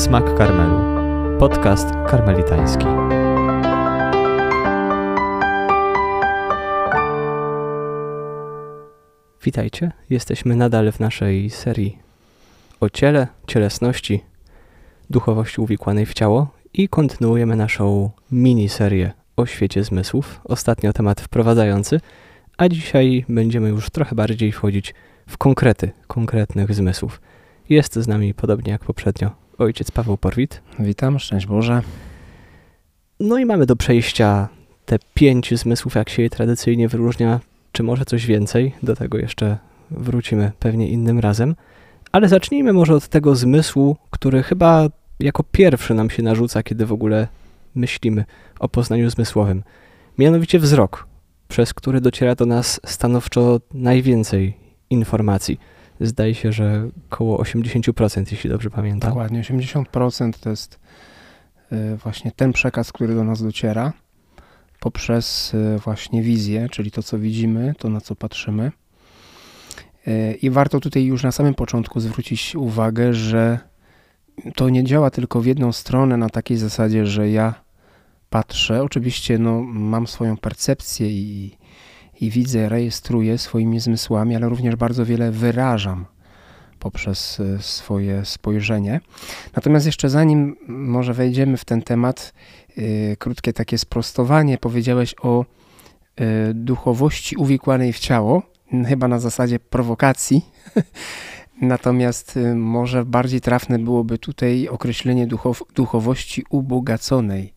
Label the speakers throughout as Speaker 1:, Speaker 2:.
Speaker 1: Smak Karmelu. Podcast karmelitański. Witajcie. Jesteśmy nadal w naszej serii o ciele, cielesności, duchowości uwikłanej w ciało i kontynuujemy naszą miniserię o świecie zmysłów. Ostatnio temat wprowadzający, a dzisiaj będziemy już trochę bardziej wchodzić w konkrety konkretnych zmysłów. Jest z nami, podobnie jak poprzednio, ojciec Paweł Porwit.
Speaker 2: Witam, szczęść Boże.
Speaker 1: No i mamy do przejścia te pięć zmysłów, jak się je tradycyjnie wyróżnia, czy może coś więcej. Do tego jeszcze wrócimy pewnie innym razem. Ale zacznijmy może od tego zmysłu, który chyba jako pierwszy nam się narzuca, kiedy w ogóle myślimy o poznaniu zmysłowym. Mianowicie wzrok, przez który dociera do nas stanowczo najwięcej informacji. Zdaje się, że około 80%, jeśli dobrze pamiętam.
Speaker 2: Dokładnie, 80% to jest y, właśnie ten przekaz, który do nas dociera poprzez y, właśnie wizję, czyli to, co widzimy, to, na co patrzymy. Y, I warto tutaj już na samym początku zwrócić uwagę, że to nie działa tylko w jedną stronę na takiej zasadzie, że ja patrzę, oczywiście no, mam swoją percepcję i, i widzę, rejestruję swoimi zmysłami, ale również bardzo wiele wyrażam poprzez e, swoje spojrzenie. Natomiast jeszcze zanim może wejdziemy w ten temat, yy, krótkie takie sprostowanie. Powiedziałeś o yy, duchowości uwikłanej w ciało, chyba na zasadzie prowokacji. Natomiast może bardziej trafne byłoby tutaj określenie duchow duchowości ubogaconej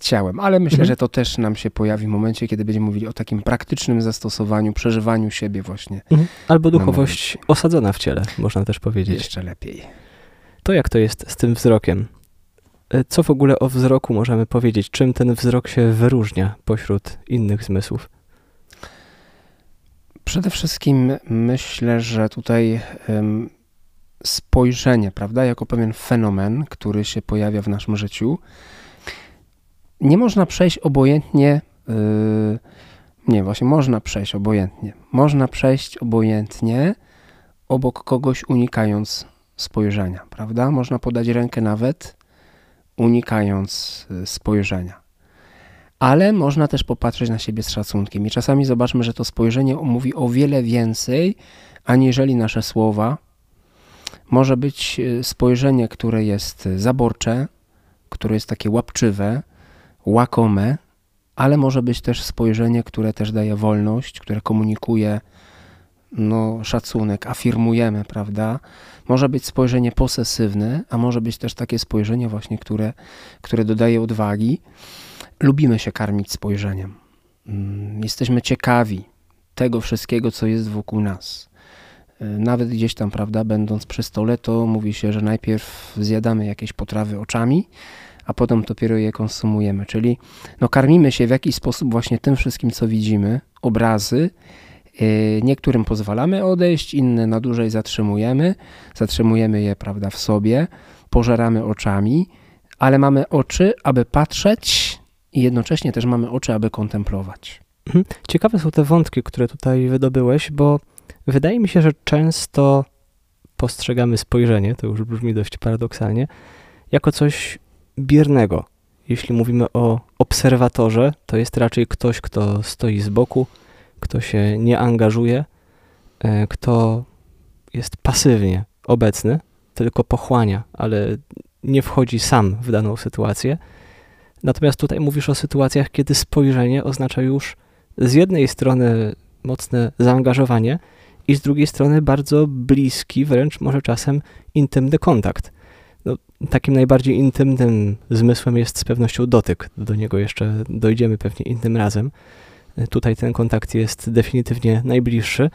Speaker 2: ciałem. Ale myślę, mhm. że to też nam się pojawi w momencie, kiedy będziemy mówili o takim praktycznym zastosowaniu, przeżywaniu siebie właśnie.
Speaker 1: Mhm. Albo duchowość osadzona w ciele, można też powiedzieć.
Speaker 2: Jeszcze lepiej.
Speaker 1: To jak to jest z tym wzrokiem? E, co w ogóle o wzroku możemy powiedzieć? Czym ten wzrok się wyróżnia pośród innych zmysłów?
Speaker 2: Przede wszystkim myślę, że tutaj um, spojrzenie, prawda, jako pewien fenomen, który się pojawia w naszym życiu, nie można przejść obojętnie. Yy, nie, właśnie można przejść obojętnie. Można przejść obojętnie obok kogoś, unikając spojrzenia, prawda? Można podać rękę nawet, unikając y, spojrzenia. Ale można też popatrzeć na siebie z szacunkiem. I czasami zobaczmy, że to spojrzenie mówi o wiele więcej, aniżeli nasze słowa. Może być y, spojrzenie, które jest zaborcze, które jest takie łapczywe, łakome, ale może być też spojrzenie, które też daje wolność, które komunikuje no, szacunek, afirmujemy, prawda? Może być spojrzenie posesywne, a może być też takie spojrzenie właśnie, które, które dodaje odwagi. Lubimy się karmić spojrzeniem. Mm, jesteśmy ciekawi tego wszystkiego, co jest wokół nas. Nawet gdzieś tam, prawda, będąc przy stole, to mówi się, że najpierw zjadamy jakieś potrawy oczami, a potem dopiero je konsumujemy. Czyli no, karmimy się w jakiś sposób właśnie tym wszystkim, co widzimy, obrazy. Y, niektórym pozwalamy odejść, inne na dłużej zatrzymujemy, zatrzymujemy je prawda, w sobie, pożeramy oczami, ale mamy oczy, aby patrzeć i jednocześnie też mamy oczy, aby kontemplować.
Speaker 1: Mhm. Ciekawe są te wątki, które tutaj wydobyłeś, bo wydaje mi się, że często postrzegamy spojrzenie, to już brzmi dość paradoksalnie, jako coś biernego. Jeśli mówimy o obserwatorze, to jest raczej ktoś, kto stoi z boku, kto się nie angażuje, e, kto jest pasywnie obecny, tylko pochłania, ale nie wchodzi sam w daną sytuację. Natomiast tutaj mówisz o sytuacjach, kiedy spojrzenie oznacza już z jednej strony mocne zaangażowanie i z drugiej strony bardzo bliski, wręcz może czasem intymny kontakt. No, takim najbardziej intymnym zmysłem jest z pewnością dotyk. Do niego jeszcze dojdziemy pewnie innym razem. Tutaj ten kontakt jest definitywnie najbliższy,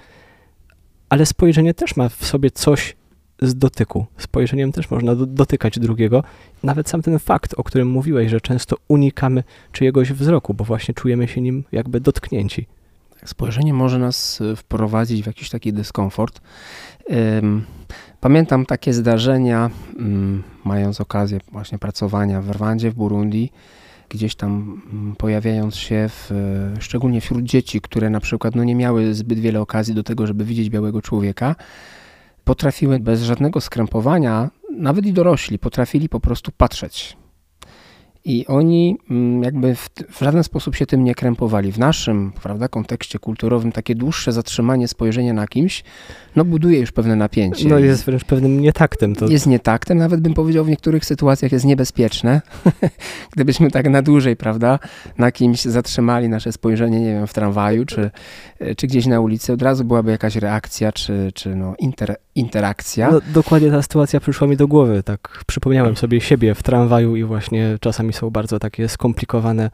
Speaker 1: ale spojrzenie też ma w sobie coś z dotyku. Spojrzeniem też można do, dotykać drugiego. Nawet sam ten fakt, o którym mówiłeś, że często unikamy czyjegoś wzroku, bo właśnie czujemy się nim jakby dotknięci.
Speaker 2: Spojrzenie może nas e, wprowadzić w jakiś taki dyskomfort. Pamiętam takie zdarzenia, mm, mając okazję właśnie pracowania w Rwandzie, w Burundi, gdzieś tam mm, pojawiając się, w, e, szczególnie wśród dzieci, które na przykład no, nie miały zbyt wiele okazji do tego, żeby widzieć białego człowieka, potrafiły bez żadnego skrępowania nawet i dorośli potrafili po prostu patrzeć i oni mm, jakby w, w, żaden sposób się tym nie krępowali. W naszym prawda, kontekście kulturowym takie dłuższe zatrzymanie spojrzenia na kimś no, buduje już pewne napięcie.
Speaker 1: No jest wręcz pewnym nietaktem. To...
Speaker 2: Jest nietaktem, nawet bym powiedział w niektórych sytuacjach jest niebezpieczne. Gdybyśmy tak na dłużej prawda, na kimś zatrzymali nasze spojrzenie, nie wiem, w tramwaju czy, czy gdzieś na ulicy, od razu byłaby jakaś reakcja czy, czy no, inter, interakcja. No,
Speaker 1: dokładnie ta sytuacja przyszła mi do głowy. Tak przypomniałem sobie siebie w tramwaju i właśnie czasami są bardzo takie skomplikowane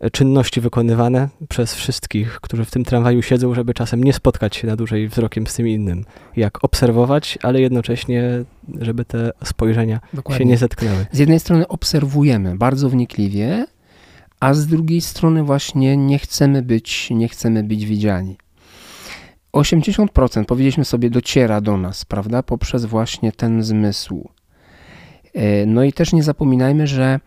Speaker 1: e, czynności wykonywane przez wszystkich, którzy w tym tramwaju siedzą, żeby czasem nie spotkać się na dłużej wzrokiem z tym innym. Jak obserwować, ale jednocześnie, żeby te spojrzenia Dokładnie. się nie zetknęły.
Speaker 2: Z jednej strony obserwujemy bardzo wnikliwie, a z drugiej strony właśnie nie chcemy być, nie chcemy być widziani. 80% powiedzieliśmy sobie dociera do nas, prawda, poprzez właśnie ten zmysł. E, no i też nie zapominajmy, że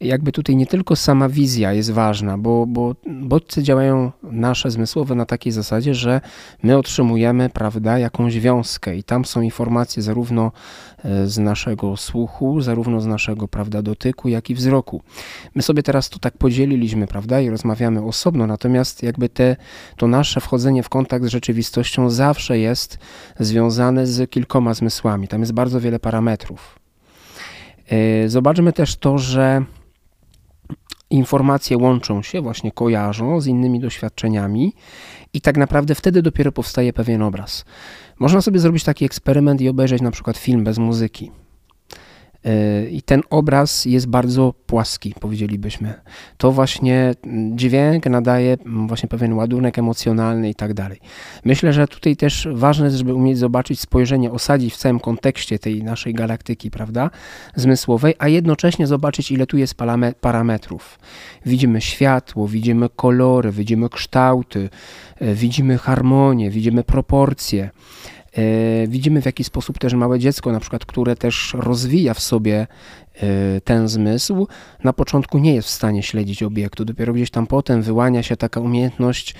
Speaker 2: jakby tutaj nie tylko sama wizja jest ważna, bo, bo bodźce działają nasze zmysłowe na takiej zasadzie, że my otrzymujemy, prawda, jakąś wiązkę i tam są informacje zarówno e, z naszego słuchu, zarówno z naszego, prawda, dotyku, jak i wzroku. My sobie teraz to tak podzieliliśmy, prawda, i rozmawiamy osobno, natomiast jakby te, to nasze wchodzenie w kontakt z rzeczywistością zawsze jest związane z kilkoma zmysłami. Tam jest bardzo wiele parametrów. E, zobaczmy też to, że informacje łączą się, właśnie kojarzą z innymi doświadczeniami i tak naprawdę wtedy dopiero powstaje pewien obraz. Można sobie zrobić taki eksperyment i obejrzeć na przykład film bez muzyki. I ten obraz jest bardzo płaski, powiedzielibyśmy. To właśnie dźwięk nadaje właśnie pewien ładunek emocjonalny i tak dalej. Myślę, że tutaj też ważne jest, żeby umieć zobaczyć spojrzenie, osadzić w całym kontekście tej naszej galaktyki, prawda, zmysłowej, a jednocześnie zobaczyć, ile tu jest parametrów. Widzimy światło, widzimy kolory, widzimy kształty, e, widzimy harmonię, widzimy proporcje. E, widzimy w jaki sposób też małe dziecko, na przykład, które też rozwija w sobie e, ten zmysł, na początku nie jest w stanie śledzić obiektu. Dopiero gdzieś tam potem wyłania się taka umiejętność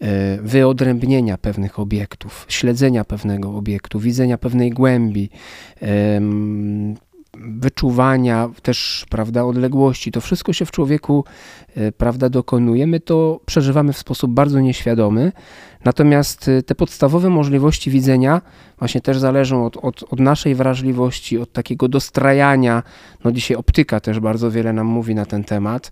Speaker 2: e, wyodrębnienia pewnych obiektów, śledzenia pewnego obiektu, widzenia pewnej głębi, wyczuwania też, prawda, odległości. To wszystko się w człowieku, prawda, dokonuje. My to przeżywamy w sposób bardzo nieświadomy, Natomiast y, te podstawowe możliwości widzenia właśnie też zależą od, od, od, naszej wrażliwości, od takiego dostrajania. No dzisiaj optyka też bardzo wiele nam mówi na ten temat.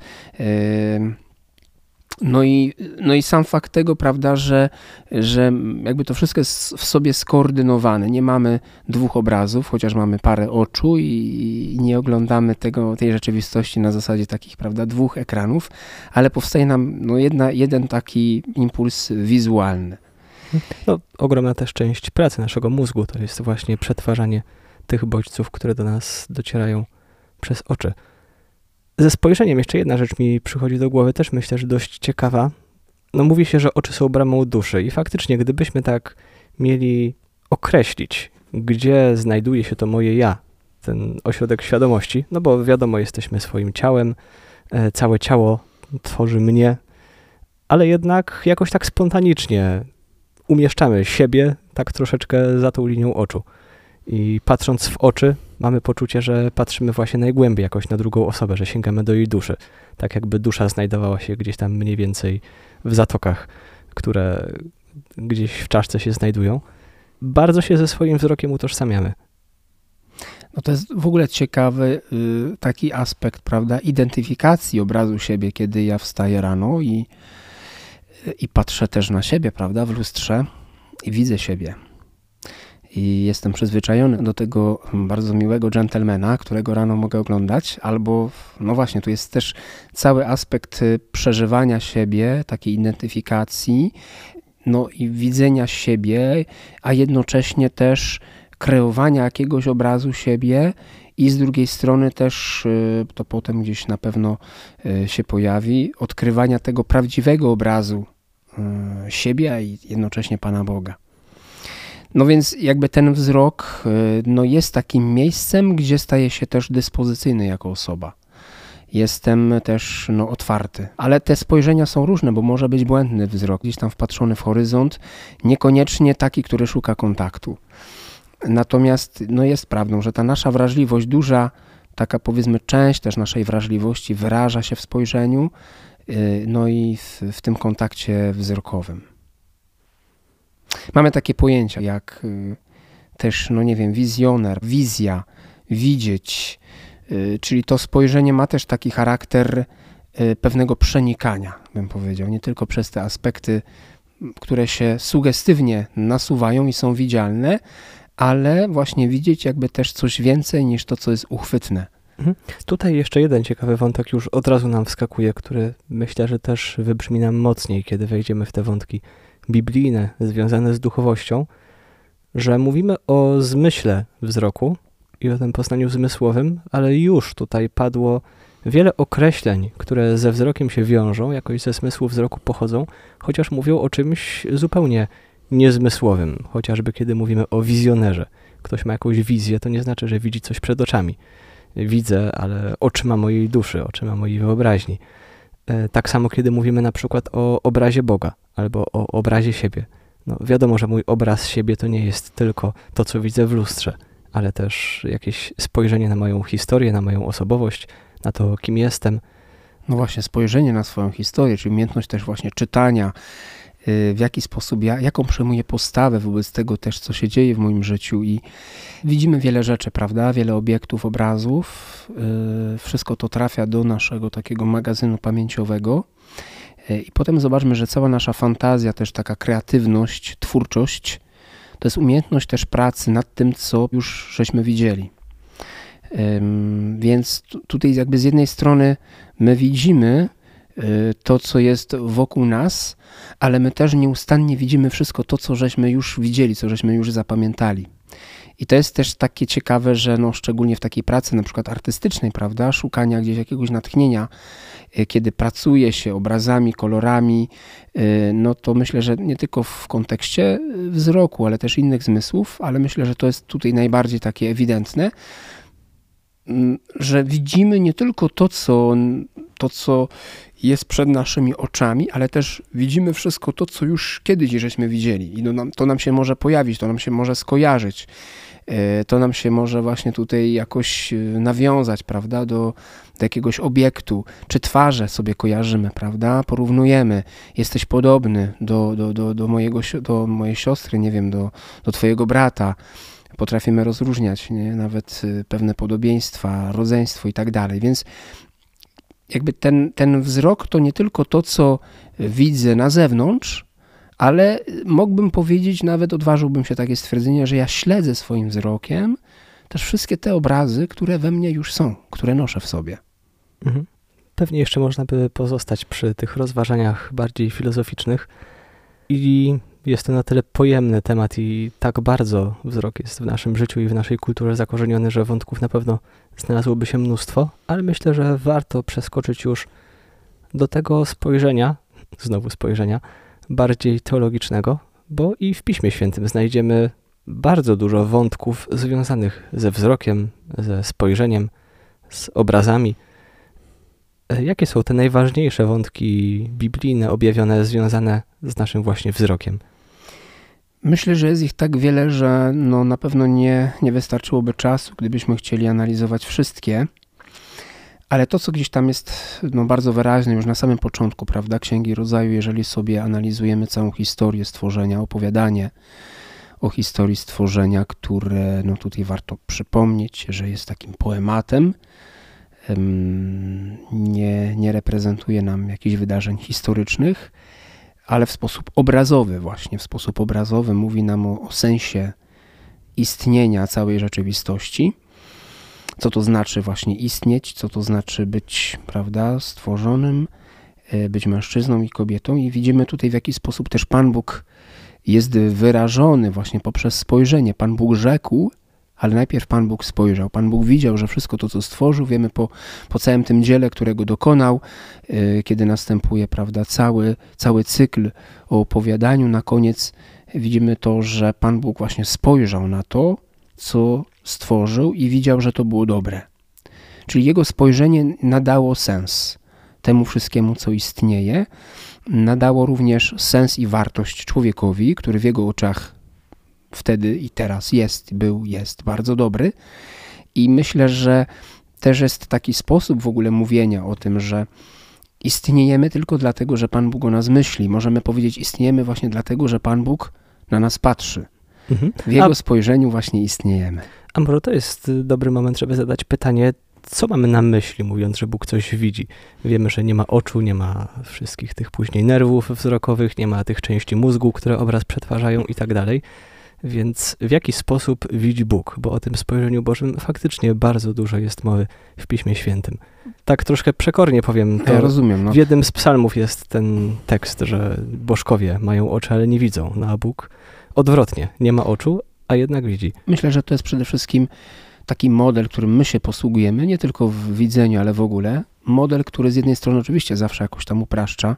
Speaker 2: No i, no i sam fakt tego, prawda, że, że jakby to wszystko jest w sobie skoordynowane. Nie mamy dwóch obrazów, chociaż mamy parę oczu i, nie oglądamy tego, tej rzeczywistości na zasadzie takich, prawda, dwóch ekranów, ale powstaje nam no jedna, jeden taki impuls wizualny.
Speaker 1: No, ogromna też część pracy naszego mózgu to jest właśnie przetwarzanie tych bodźców, które do nas docierają przez oczy. Ze spojrzeniem jeszcze jedna rzecz mi przychodzi do głowy, też myślę, że dość ciekawa. No mówi się, że oczy są bramą duszy i faktycznie, gdybyśmy tak mieli określić, gdzie znajduje się to moje ja, ten ośrodek świadomości, no bo wiadomo, jesteśmy swoim ciałem, e, całe ciało tworzy mnie, ale jednak jakoś tak spontanicznie umieszczamy siebie tak troszeczkę za tą linią oczu. I patrząc w oczy, mamy poczucie, że patrzymy właśnie najgłębiej jakoś na drugą osobę, że sięgamy do jej duszy. Tak jakby dusza znajdowała się gdzieś tam mniej więcej w zatokach, które gdzieś w czaszce się znajdują. Bardzo się ze swoim wzrokiem utożsamiamy.
Speaker 2: No to jest w ogóle ciekawy y, taki aspekt, prawda, identyfikacji obrazu siebie, kiedy ja wstaję rano i, i patrzę też na siebie, prawda, w lustrze i widzę siebie i jestem przyzwyczajony do tego bardzo miłego dżentelmena, którego rano mogę oglądać, albo, no właśnie, tu jest też cały aspekt y, przeżywania siebie, takiej identyfikacji, no i widzenia siebie, a jednocześnie też kreowania jakiegoś obrazu siebie i z drugiej strony też, y, to potem gdzieś na pewno y, się pojawi, odkrywania tego prawdziwego obrazu siebie i jednocześnie Pana Boga. No więc jakby ten wzrok y, no jest takim miejscem, gdzie staje się też dyspozycyjny jako osoba. Jestem też no, otwarty, ale te spojrzenia są różne, bo może być błędny wzrok, gdzieś tam wpatrzony w horyzont, niekoniecznie taki, który szuka kontaktu. Natomiast no jest prawdą, że ta nasza wrażliwość, duża taka powiedzmy część też naszej wrażliwości wyraża się w spojrzeniu, y, no i w, w tym kontakcie wzrokowym. Mamy takie pojęcia jak y, też, no nie wiem, wizjoner, wizja, widzieć, y, czyli to spojrzenie ma też taki charakter pewnego przenikania, bym powiedział, nie tylko przez te aspekty, które się sugestywnie nasuwają i są widzialne, ale właśnie widzieć jakby też coś więcej niż to, co jest uchwytne.
Speaker 1: Mhm. Tutaj jeszcze jeden ciekawy wątek już od razu nam wskakuje, który myślę, że też wybrzmi nam mocniej, kiedy wejdziemy w te wątki biblijne związane z duchowością, że mówimy o zmyśle wzroku i o tym poznaniu zmysłowym, ale już tutaj padło wiele określeń, które ze wzrokiem się wiążą, jakoś ze smysłu wzroku pochodzą, chociaż mówią o czymś zupełnie niezmysłowym, chociażby kiedy mówimy o wizjonerze. Ktoś ma jakąś wizję, to nie znaczy, że widzi coś przed oczami. Widzę, ale oczyma mojej duszy, oczyma mojej wyobraźni. E, tak samo, kiedy mówimy na przykład o obrazie Boga albo o obrazie siebie. No, wiadomo, że mój obraz siebie to nie jest tylko to, co widzę w lustrze, ale też jakieś spojrzenie na moją historię, na moją osobowość, na to, kim jestem.
Speaker 2: No właśnie, spojrzenie na swoją historię, czyli umiejętność też właśnie czytania, Y, w jaki sposób ja, jaką przejmuję postawę wobec tego też, co się dzieje w moim życiu i widzimy wiele rzeczy, prawda, wiele obiektów, obrazów, y, wszystko to trafia do naszego takiego magazynu pamięciowego i potem zobaczmy, że cała nasza fantazja, też taka kreatywność, twórczość, to jest umiejętność też pracy nad tym, co już żeśmy widzieli. Więc tutaj jakby z jednej strony my widzimy Y, to, co jest wokół nas, ale my też nieustannie widzimy wszystko to, co żeśmy już widzieli, co żeśmy już zapamiętali. I to jest też takie ciekawe, że no, szczególnie w takiej pracy na przykład artystycznej, prawda, szukania gdzieś jakiegoś natchnienia, y, kiedy pracuje się obrazami, kolorami, y, no to myślę, że nie tylko w kontekście wzroku, ale też innych zmysłów, ale myślę, że to jest tutaj najbardziej takie ewidentne, mm, że widzimy nie tylko to, co, to, co jest przed naszymi oczami, ale też widzimy wszystko to, co już kiedyś żeśmy widzieli. I to nam, to nam się może pojawić, to nam się może skojarzyć. E, to nam się może właśnie tutaj jakoś e, nawiązać, prawda, do, do jakiegoś obiektu, czy twarze sobie kojarzymy, prawda, porównujemy, jesteś podobny do, do, do, do, mojego, do mojej siostry, nie wiem, do, do twojego brata, potrafimy rozróżniać nie? nawet e, pewne podobieństwa, rodzeństwo i tak dalej, więc jakby ten, ten wzrok to nie tylko to, co widzę na zewnątrz, ale mógłbym powiedzieć, nawet odważyłbym się takie stwierdzenie, że ja śledzę swoim wzrokiem też wszystkie te obrazy, które we mnie już są, które noszę w sobie.
Speaker 1: Mhm. Pewnie jeszcze można by pozostać przy tych rozważaniach bardziej filozoficznych i jest to na tyle pojemny temat i tak bardzo wzrok jest w naszym życiu i w naszej kulturze zakorzeniony, że wątków na pewno znalazłoby się mnóstwo, ale myślę, że warto przeskoczyć już do tego spojrzenia, znowu spojrzenia, bardziej teologicznego, bo i w Piśmie Świętym znajdziemy bardzo dużo wątków związanych ze wzrokiem, ze spojrzeniem, z obrazami. E, jakie są te najważniejsze wątki biblijne, objawione, związane z naszym właśnie wzrokiem?
Speaker 2: Myślę, że jest ich tak wiele, że no na pewno nie, nie wystarczyłoby czasu, gdybyśmy chcieli analizować wszystkie. Ale to, co gdzieś tam jest no, bardzo wyraźne już na samym początku, prawda, Księgi Rodzaju, jeżeli sobie analizujemy całą historię stworzenia, opowiadanie o historii stworzenia, które no, tutaj warto przypomnieć, że jest takim poematem, nie, nie reprezentuje nam jakichś wydarzeń historycznych, ale w sposób obrazowy, właśnie w sposób obrazowy mówi nam o, o sensie istnienia całej rzeczywistości. Co to znaczy właśnie istnieć, co to znaczy być, prawda, stworzonym, e, być mężczyzną i kobietą, i widzimy tutaj, w jaki sposób też Pan Bóg jest wyrażony właśnie poprzez spojrzenie. Pan Bóg rzekł, ale najpierw Pan Bóg spojrzał. Pan Bóg widział, że wszystko to, co stworzył, wiemy po, po całym tym dziele, którego dokonał, yy, kiedy następuje prawda, cały, cały cykl o opowiadaniu, na koniec widzimy to, że Pan Bóg właśnie spojrzał na to, co stworzył i widział, że to było dobre. Czyli jego spojrzenie nadało sens temu wszystkiemu, co istnieje, nadało również sens i wartość człowiekowi, który w jego oczach wtedy i teraz jest, był, jest bardzo dobry. I myślę, że też jest taki sposób w ogóle mówienia o tym, że istniejemy tylko dlatego, że Pan Bóg o nas myśli. Możemy powiedzieć, istniejemy właśnie dlatego, że Pan Bóg na nas patrzy. Mhm. W Jego A... spojrzeniu właśnie istniejemy.
Speaker 1: A może to jest dobry moment, żeby zadać pytanie, co mamy na myśli, mówiąc, że Bóg coś widzi? Wiemy, że nie ma oczu, nie ma wszystkich tych później nerwów wzrokowych, nie ma tych części mózgu, które obraz przetwarzają i tak dalej. Więc w jaki sposób widzi Bóg? Bo o tym spojrzeniu Bożym faktycznie bardzo dużo jest mowy w Piśmie Świętym. Tak troszkę przekornie powiem.
Speaker 2: To ja rozumiem. No.
Speaker 1: W jednym z psalmów jest ten tekst, że bożkowie mają oczy, ale nie widzą. No a Bóg odwrotnie, nie ma oczu, a jednak widzi.
Speaker 2: Myślę, że to jest przede wszystkim taki model, którym my się posługujemy, nie tylko w widzeniu, ale w ogóle. Model, który z jednej strony oczywiście zawsze jakoś tam upraszcza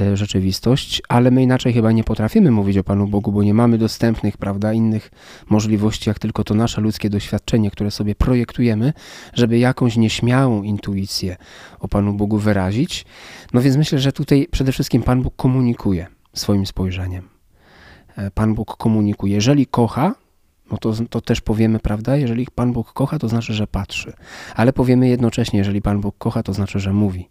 Speaker 2: e, rzeczywistość, ale my inaczej chyba nie potrafimy mówić o Panu Bogu, bo nie mamy dostępnych, prawda, innych możliwości, jak tylko to nasze ludzkie doświadczenie, które sobie projektujemy, żeby jakąś nieśmiałą intuicję o Panu Bogu wyrazić. No więc myślę, że tutaj przede wszystkim Pan Bóg komunikuje swoim spojrzeniem. E, Pan Bóg komunikuje. Jeżeli kocha, no to, to też powiemy, prawda? Jeżeli Pan Bóg kocha, to znaczy, że patrzy. Ale powiemy jednocześnie, jeżeli Pan Bóg kocha, to znaczy, że mówi.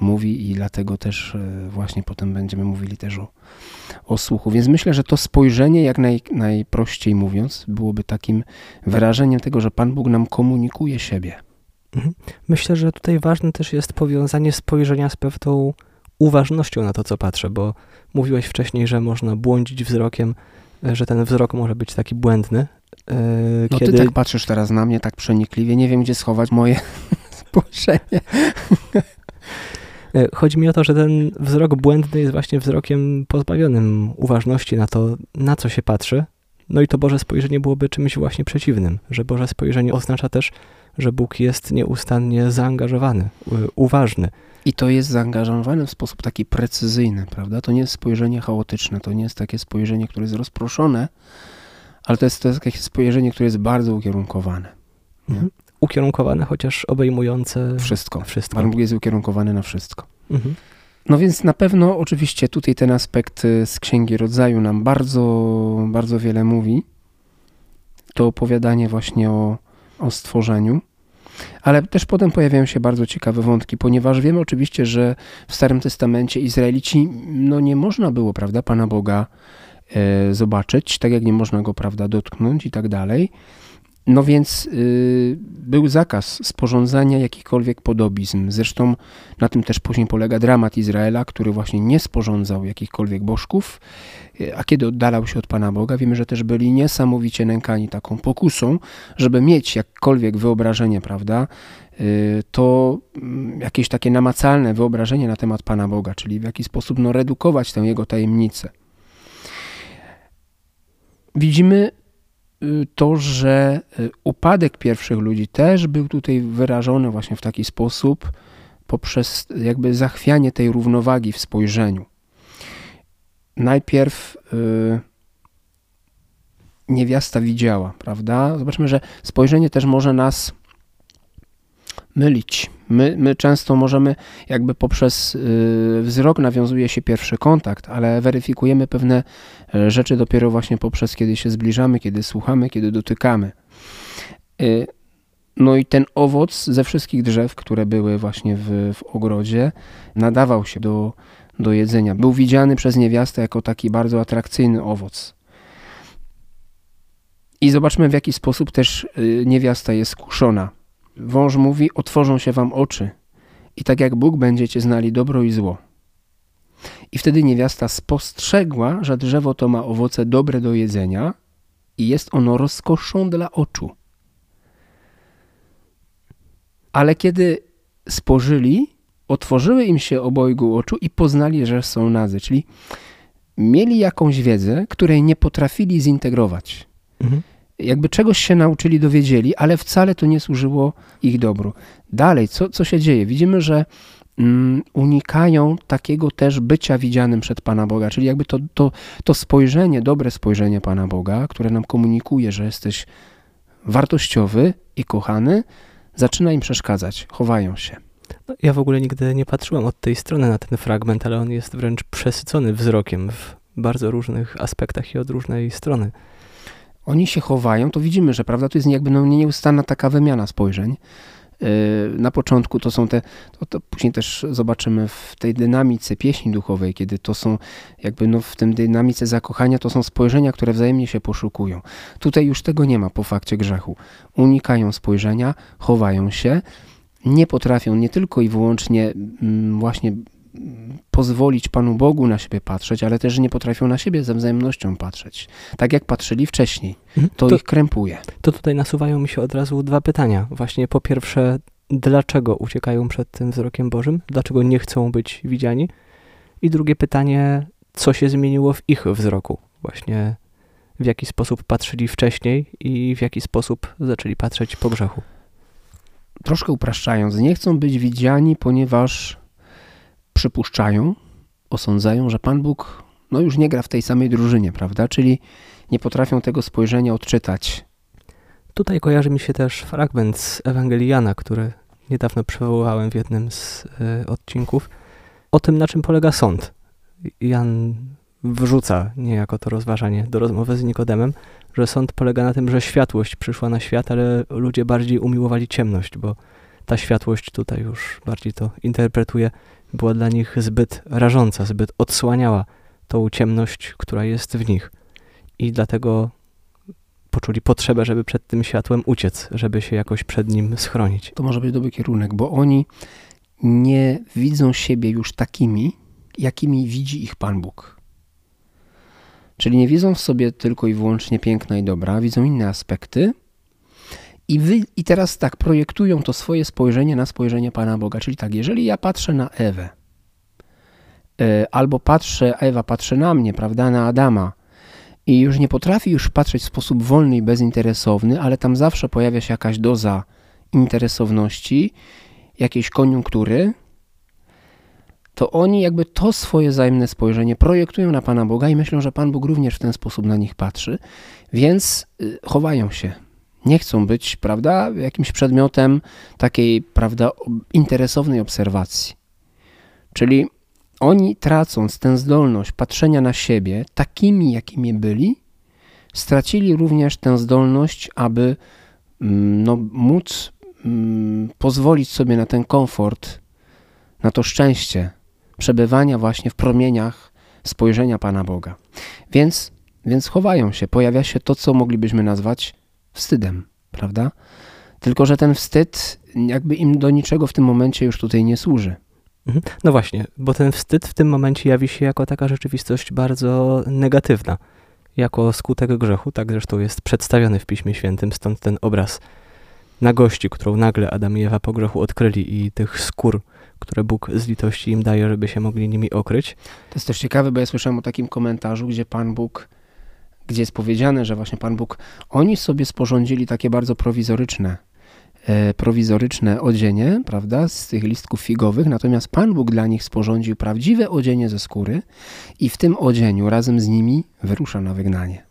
Speaker 2: Mówi i dlatego też e, właśnie potem będziemy mówili też o, o słuchu. Więc myślę, że to spojrzenie, jak naj, najprościej mówiąc, byłoby takim wyrażeniem tego, że Pan Bóg nam komunikuje siebie.
Speaker 1: Mhm. Myślę, że tutaj ważne też jest powiązanie spojrzenia z pewną uważnością na to, co patrzę, bo mówiłeś wcześniej, że można błądzić wzrokiem że ten wzrok może być taki błędny.
Speaker 2: Yy, no kiedy... ty tak patrzysz teraz na mnie tak przenikliwie, nie wiem gdzie schować moje spojrzenie.
Speaker 1: E, chodzi mi o to, że ten wzrok błędny jest właśnie wzrokiem pozbawionym uważności na to, na co się patrzy. No i to Boże spojrzenie byłoby czymś właśnie przeciwnym, że Boże spojrzenie oznacza też, że Bóg jest nieustannie zaangażowany, uważny.
Speaker 2: I to jest zaangażowane w sposób taki precyzyjny, prawda? To nie jest spojrzenie chaotyczne, to nie jest takie spojrzenie, które jest rozproszone, ale to jest, to jest takie spojrzenie, które jest bardzo ukierunkowane.
Speaker 1: Mhm. Ukierunkowane, chociaż obejmujące
Speaker 2: wszystko.
Speaker 1: wszystko.
Speaker 2: Pan Bóg jest ukierunkowany na wszystko. Mhm. No więc na pewno oczywiście tutaj ten aspekt y, z Księgi Rodzaju nam bardzo, bardzo wiele mówi. To opowiadanie właśnie o, o stworzeniu. Ale też potem pojawiają się bardzo ciekawe wątki, ponieważ wiemy oczywiście, że w Starym Testamencie Izraelici, no nie można było, prawda, Pana Boga e, zobaczyć, tak jak nie można go, prawda, dotknąć i tak dalej. No więc y, był zakaz sporządzania jakichkolwiek podobizm. Zresztą na tym też później polega dramat Izraela, który właśnie nie sporządzał jakichkolwiek bożków, y, a kiedy oddalał się od Pana Boga, wiemy, że też byli niesamowicie nękani taką pokusą, żeby mieć jakkolwiek wyobrażenie, prawda, y, to mm, jakieś takie namacalne wyobrażenie na temat Pana Boga, czyli w jakiś sposób no, redukować tę jego tajemnicę. Widzimy to, że y, upadek pierwszych ludzi też był tutaj wyrażony właśnie w taki sposób, poprzez jakby zachwianie tej równowagi w spojrzeniu. Najpierw yy, niewiasta widziała, prawda? Zobaczmy, że spojrzenie też może nas mylić. My, my często możemy, jakby poprzez y, wzrok nawiązuje się pierwszy kontakt, ale weryfikujemy pewne y, rzeczy dopiero właśnie poprzez, kiedy się zbliżamy, kiedy słuchamy, kiedy dotykamy. Y, no i ten owoc ze wszystkich drzew, które były właśnie w, w ogrodzie, nadawał się do, do jedzenia. Był widziany przez niewiastę jako taki bardzo atrakcyjny owoc. I zobaczmy, w jaki sposób też niewiasta jest skuszona. Wąż mówi: Otworzą się wam oczy, i tak jak Bóg będziecie znali dobro i zło. I wtedy niewiasta spostrzegła, że drzewo to ma owoce dobre do jedzenia i jest ono rozkoszą dla oczu. Ale kiedy spożyli, otworzyły im się obojgu oczu i poznali, że są nadzy, czyli mieli jakąś wiedzę, której nie potrafili zintegrować. Mhm jakby czegoś się nauczyli, dowiedzieli, ale wcale to nie służyło ich dobru. Dalej, co, co się dzieje? Widzimy, że mm, unikają takiego też bycia widzianym przed Pana Boga, czyli jakby to, to, to spojrzenie, dobre spojrzenie Pana Boga, które nam komunikuje, że jesteś wartościowy i kochany, zaczyna im przeszkadzać, chowają się.
Speaker 1: No, ja w ogóle nigdy nie patrzyłem od tej strony na ten fragment, ale on jest wręcz przesycony wzrokiem w bardzo różnych aspektach i od różnej strony.
Speaker 2: Oni się chowają, to widzimy, że prawda, to jest jakby no, nieustanna taka wymiana spojrzeń. Yy, na początku to są te, to, to, później też zobaczymy w tej dynamice pieśni duchowej, kiedy to są jakby no w tym dynamice zakochania, to są spojrzenia, które wzajemnie się poszukują. Tutaj już tego nie ma po fakcie grzechu. Unikają spojrzenia, chowają się, nie potrafią nie tylko i wyłącznie mm, właśnie pozwolić Panu Bogu na siebie patrzeć, ale też nie potrafią na siebie ze wzajemnością patrzeć. Tak jak patrzyli wcześniej. Mhm. To, to ich krępuje.
Speaker 1: To tutaj nasuwają mi się od razu dwa pytania. Właśnie po pierwsze, dlaczego uciekają przed tym wzrokiem Bożym? Dlaczego nie chcą być widziani? I drugie pytanie, co się zmieniło w ich wzroku? Właśnie w jaki sposób patrzyli wcześniej i w jaki sposób zaczęli patrzeć po grzechu?
Speaker 2: Troszkę upraszczając, nie chcą być widziani, ponieważ przypuszczają, osądzają, że Pan Bóg no już nie gra w tej samej drużynie, prawda? Czyli nie potrafią tego spojrzenia odczytać.
Speaker 1: Tutaj kojarzy mi się też fragment z Ewangelii Jana, który niedawno przywołałem w jednym z y, odcinków, o tym, na czym polega sąd. Jan wrzuca niejako to rozważanie do rozmowy z Nikodemem, że sąd polega na tym, że światłość przyszła na świat, ale ludzie bardziej umiłowali ciemność, bo ta światłość tutaj już bardziej to interpretuje była dla nich zbyt rażąca, zbyt odsłaniała tą ciemność, która jest w nich. I dlatego poczuli potrzebę, żeby przed tym światłem uciec, żeby się jakoś przed nim schronić.
Speaker 2: To może być dobry kierunek, bo oni nie widzą siebie już takimi, jakimi widzi ich Pan Bóg. Czyli nie widzą w sobie tylko i wyłącznie piękna i dobra, widzą inne aspekty, i, wy, I teraz tak, projektują to swoje spojrzenie na spojrzenie Pana Boga. Czyli tak, jeżeli ja patrzę na Ewę, yy, albo patrzę, Ewa patrzy na mnie, prawda, na Adama, i już nie potrafi już patrzeć w sposób wolny i bezinteresowny, ale tam zawsze pojawia się jakaś doza interesowności, jakiejś koniunktury, to oni jakby to swoje wzajemne spojrzenie projektują na Pana Boga i myślą, że Pan Bóg również w ten sposób na nich patrzy, więc y, chowają się, nie chcą być, prawda, jakimś przedmiotem takiej, prawda, interesownej obserwacji. Czyli oni tracąc tę zdolność patrzenia na siebie takimi, jakimi byli, stracili również tę zdolność, aby mm, no, móc mm, pozwolić sobie na ten komfort, na to szczęście przebywania właśnie w promieniach spojrzenia Pana Boga. Więc, więc chowają się, pojawia się to, co moglibyśmy nazwać wstydem, prawda? Tylko, że ten wstyd jakby im do niczego w tym momencie już tutaj nie służy.
Speaker 1: Mhm. No właśnie, bo ten wstyd w tym momencie jawi się jako taka rzeczywistość bardzo negatywna, jako skutek grzechu, tak zresztą jest przedstawiony w Piśmie Świętym, stąd ten obraz nagości, którą nagle Adam i Ewa po grzechu odkryli i tych skór, które Bóg z litości im daje, żeby się mogli nimi okryć.
Speaker 2: To jest też ciekawe, bo ja słyszałem o takim komentarzu, gdzie Pan Bóg gdzie jest powiedziane, że właśnie Pan Bóg, oni sobie sporządzili takie bardzo prowizoryczne, e, prowizoryczne odzienie, prawda, z tych listków figowych, natomiast Pan Bóg dla nich sporządził prawdziwe odzienie ze skóry i w tym odzieniu razem z nimi wyrusza na wygnanie.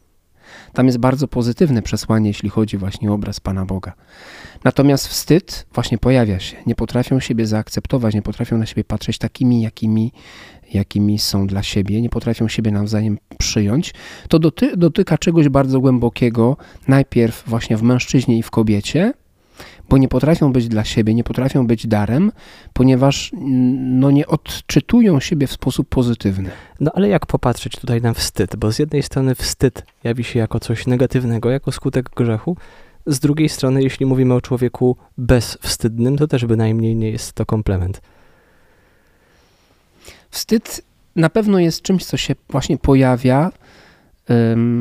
Speaker 2: Tam jest bardzo pozytywne przesłanie, jeśli chodzi właśnie o obraz Pana Boga. Natomiast wstyd właśnie pojawia się. Nie potrafią siebie zaakceptować, nie potrafią na siebie patrzeć takimi, jakimi jakimi są dla siebie, nie potrafią siebie nawzajem przyjąć, to doty dotyka czegoś bardzo głębokiego, najpierw właśnie w mężczyźnie i w kobiecie, bo nie potrafią być dla siebie, nie potrafią być darem, ponieważ mm, no, nie odczytują siebie w sposób pozytywny.
Speaker 1: No ale jak popatrzeć tutaj na wstyd? Bo z jednej strony wstyd jawi się jako coś negatywnego, jako skutek grzechu, z drugiej strony, jeśli mówimy o człowieku bezwstydnym, to też bynajmniej nie jest to komplement.
Speaker 2: Wstyd na pewno jest czymś, co się właśnie pojawia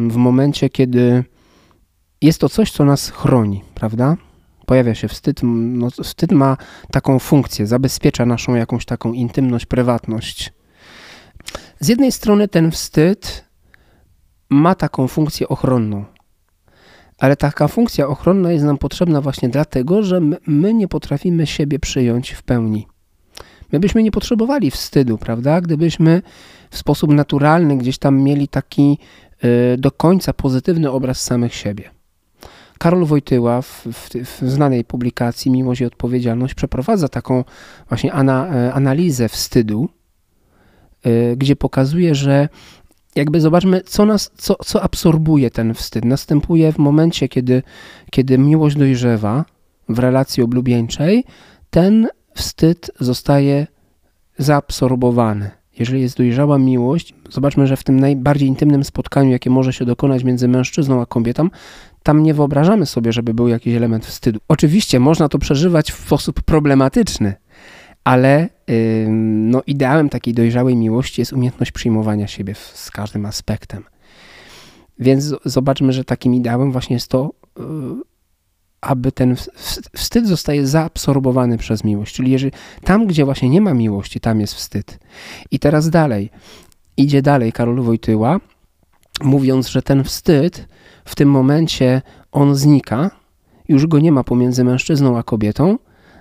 Speaker 2: w momencie, kiedy jest to coś, co nas chroni, prawda? Pojawia się wstyd. No, wstyd ma taką funkcję, zabezpiecza naszą jakąś taką intymność, prywatność. Z jednej strony ten wstyd ma taką funkcję ochronną, ale taka funkcja ochronna jest nam potrzebna właśnie dlatego, że my, nie potrafimy siebie przyjąć w pełni. My byśmy nie potrzebowali wstydu, prawda? Gdybyśmy w sposób naturalny gdzieś tam mieli taki y, do końca pozytywny obraz samych siebie. Karol Wojtyła w, w, w znanej publikacji Miłość i Odpowiedzialność przeprowadza taką właśnie ana, e, analizę wstydu, y, gdzie pokazuje, że jakby zobaczmy, co nas, co, co absorbuje ten wstyd. Następuje w momencie, kiedy, kiedy miłość dojrzewa w relacji oblubieńczej, ten wstyd zostaje zaabsorbowany. Jeżeli jest dojrzała miłość, zobaczmy, że w tym najbardziej intymnym spotkaniu, jakie może się dokonać między mężczyzną a kobietą, tam nie wyobrażamy sobie, żeby był jakiś element wstydu. Oczywiście można to przeżywać w sposób problematyczny, ale yy, no, ideałem takiej dojrzałej miłości jest umiejętność przyjmowania siebie w, z każdym aspektem. Więc zobaczmy, że takim ideałem właśnie jest to, yy, aby ten wstyd zostaje zaabsorbowany przez miłość. Czyli jeżeli tam, gdzie właśnie nie ma miłości, tam jest wstyd. I teraz dalej, idzie dalej Karol Wojtyła, mówiąc, że ten wstyd w tym momencie on znika, już go nie ma pomiędzy mężczyzną a kobietą,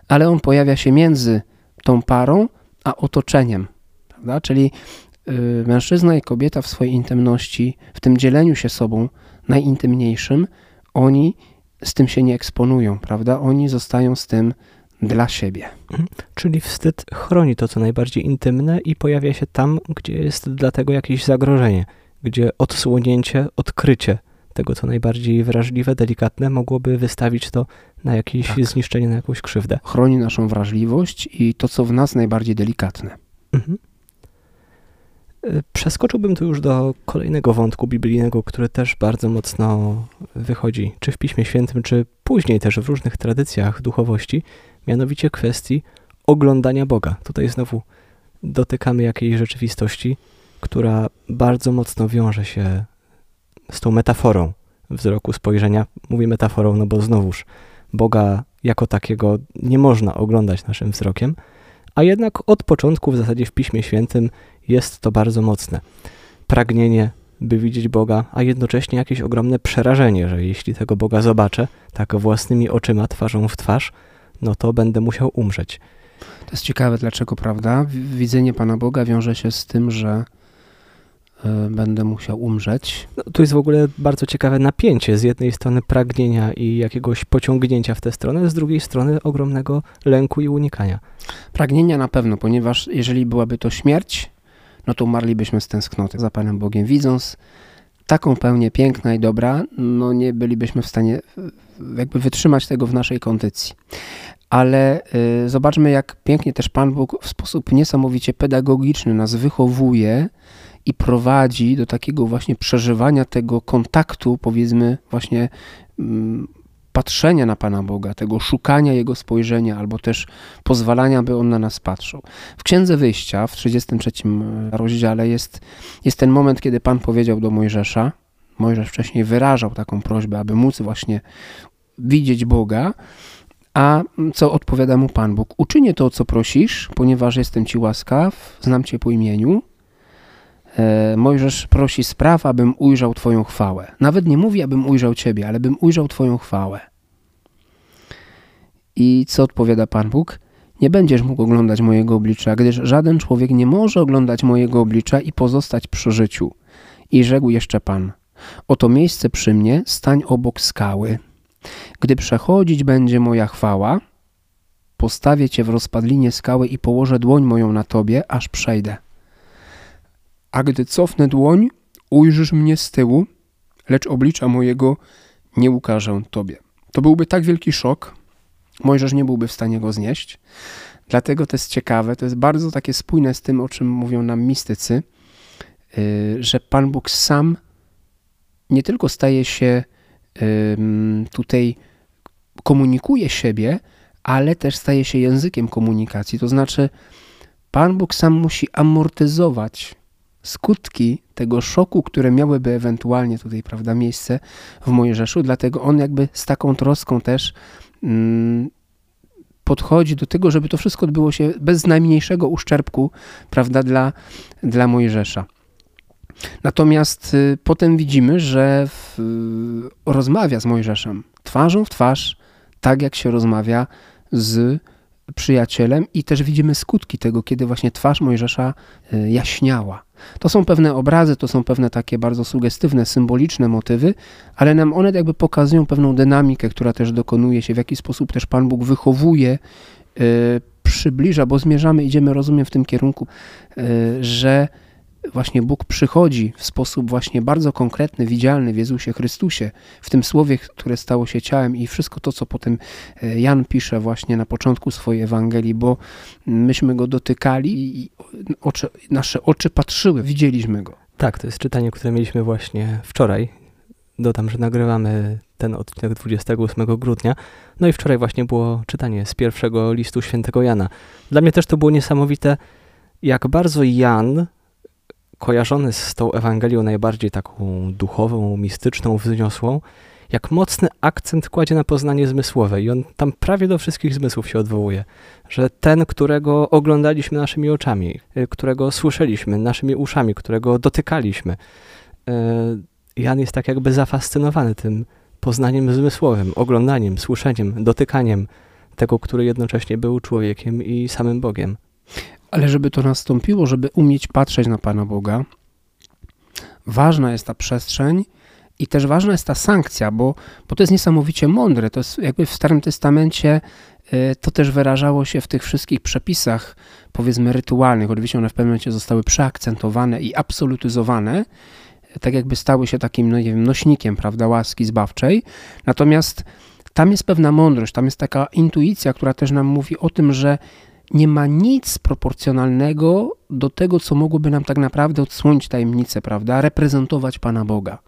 Speaker 2: ale on pojawia się między tą parą a otoczeniem. Prawda? Czyli yy, mężczyzna i kobieta w swojej intymności, w tym dzieleniu się sobą najintymniejszym, oni z tym się nie eksponują, prawda? Oni zostają z tym dla siebie.
Speaker 1: Mhm. Czyli wstyd chroni to, co najbardziej intymne i pojawia się tam, gdzie jest dla tego jakieś zagrożenie, gdzie odsłonięcie, odkrycie tego, co najbardziej wrażliwe, delikatne, mogłoby wystawić to na jakieś tak. zniszczenie, na jakąś krzywdę.
Speaker 2: Chroni naszą wrażliwość i to, co w nas najbardziej delikatne. Mhm.
Speaker 1: Przeskoczyłbym tu już do kolejnego wątku biblijnego, który też bardzo mocno wychodzi, czy w Piśmie Świętym, czy później też w różnych tradycjach duchowości, mianowicie kwestii oglądania Boga. Tutaj znowu dotykamy jakiejś rzeczywistości, która bardzo mocno wiąże się z tą metaforą wzroku, spojrzenia. Mówię metaforą, no bo znowuż Boga jako takiego nie można oglądać naszym wzrokiem, a jednak od początku w zasadzie w Piśmie Świętym jest to bardzo mocne. Pragnienie, by widzieć Boga, a jednocześnie jakieś ogromne przerażenie, że jeśli tego Boga zobaczę, tak własnymi oczyma, twarzą w twarz, no to będę musiał umrzeć.
Speaker 2: To jest ciekawe, dlaczego, prawda? Widzenie Pana Boga wiąże się z tym, że y, będę musiał umrzeć.
Speaker 1: No, tu jest w ogóle bardzo ciekawe napięcie. Z jednej strony pragnienia i jakiegoś pociągnięcia w tę stronę, z drugiej strony ogromnego lęku i unikania.
Speaker 2: Pragnienia na pewno, ponieważ jeżeli byłaby to śmierć, no to umarlibyśmy z tęsknoty za Panem Bogiem. Widząc taką pełnię piękna i dobra, no nie bylibyśmy w stanie jakby wytrzymać tego w naszej kondycji. Ale y, zobaczmy, jak pięknie też Pan Bóg w sposób niesamowicie pedagogiczny nas wychowuje i prowadzi do takiego właśnie przeżywania tego kontaktu, powiedzmy, właśnie mm, patrzenia na Pana Boga, tego szukania Jego spojrzenia, albo też pozwalania, by On na nas patrzył. W Księdze Wyjścia, w 33 e, rozdziale jest, jest ten moment, kiedy Pan powiedział do Mojżesza, Mojżesz wcześniej wyrażał taką prośbę, aby móc właśnie widzieć Boga, a co odpowiada mu Pan Bóg? Uczynię to, co prosisz, ponieważ jestem Ci łaskaw, znam Cię po imieniu, Mojżesz prosi spraw, abym ujrzał Twoją chwałę. Nawet nie mówi, abym ujrzał Ciebie, ale bym ujrzał Twoją chwałę. I co odpowiada Pan Bóg? Nie będziesz mógł oglądać mojego oblicza, gdyż żaden człowiek nie może oglądać mojego oblicza i pozostać przy życiu. I rzekł jeszcze Pan, oto miejsce przy mnie, stań obok skały. Gdy przechodzić będzie moja chwała, postawię Cię w rozpadlinie skały i położę dłoń moją na Tobie, aż przejdę a gdy cofnę dłoń, ujrzysz mnie z tyłu, lecz oblicza mojego nie ukażę tobie. To byłby tak wielki szok, Mojżesz nie byłby w stanie go znieść. Dlatego to jest ciekawe, to jest bardzo takie spójne z tym, o czym mówią nam mistycy, y, że Pan Bóg sam nie tylko staje się tutaj, komunikuje siebie, ale też staje się językiem komunikacji. To znaczy, Pan Bóg sam musi amortyzować skutki tego szoku, które miałyby ewentualnie tutaj, prawda, miejsce w Mojżeszu, dlatego on jakby z taką troską też mm, podchodzi do tego, żeby to wszystko odbyło się bez najmniejszego uszczerbku, prawda, dla, dla Mojżesza. Natomiast y, potem widzimy, że w, y, rozmawia z Mojżeszem twarzą w twarz, tak jak się rozmawia z przyjacielem i też widzimy skutki tego, kiedy właśnie twarz Mojżesza y, jaśniała. To są pewne obrazy, to są pewne takie bardzo sugestywne, symboliczne motywy, ale nam one jakby pokazują pewną dynamikę, która też dokonuje się, w jaki sposób też Pan Bóg wychowuje, y, przybliża, bo zmierzamy, idziemy, rozumiem, w tym kierunku, y, że właśnie Bóg przychodzi w sposób właśnie bardzo konkretny, widzialny w Jezusie Chrystusie, w tym słowie, które stało się ciałem i wszystko to, co potem e, Jan pisze właśnie na początku swojej Ewangelii, bo myśmy go dotykali i oczy, nasze oczy patrzyły, widzieliśmy go.
Speaker 1: Tak, to jest czytanie, które mieliśmy właśnie wczoraj. Dodam, że nagrywamy ten odcinek 28 grudnia. No i wczoraj właśnie było czytanie z pierwszego listu świętego Jana. Dla mnie też to było niesamowite, jak bardzo Jan kojarzony z tą Ewangelią najbardziej taką duchową, mistyczną, wzniosłą, jak mocny akcent kładzie na poznanie zmysłowe i on tam prawie do wszystkich zmysłów się odwołuje, że ten, którego oglądaliśmy naszymi oczami, y, którego słyszeliśmy naszymi uszami, którego dotykaliśmy, y, Jan jest tak jakby zafascynowany tym poznaniem zmysłowym, oglądaniem, słyszeniem, dotykaniem tego, który jednocześnie był człowiekiem i samym Bogiem.
Speaker 2: Ale żeby to nastąpiło, żeby umieć patrzeć na Pana Boga, ważna jest ta przestrzeń i też ważna jest ta sankcja, bo, bo to jest niesamowicie mądre. To jest jakby w Starym Testamencie y, to też wyrażało się w tych wszystkich przepisach, powiedzmy rytualnych. Oczywiście one w pewnym momencie zostały przeakcentowane i absolutyzowane, tak jakby stały się takim, no nie wiem, nośnikiem, prawda, łaski zbawczej. Natomiast tam jest pewna mądrość, tam jest taka intuicja, która też nam mówi o tym, że nie ma nic proporcjonalnego do tego, co mogłoby nam tak naprawdę odsłonić tajemnicę, prawda? Reprezentować Pana Boga.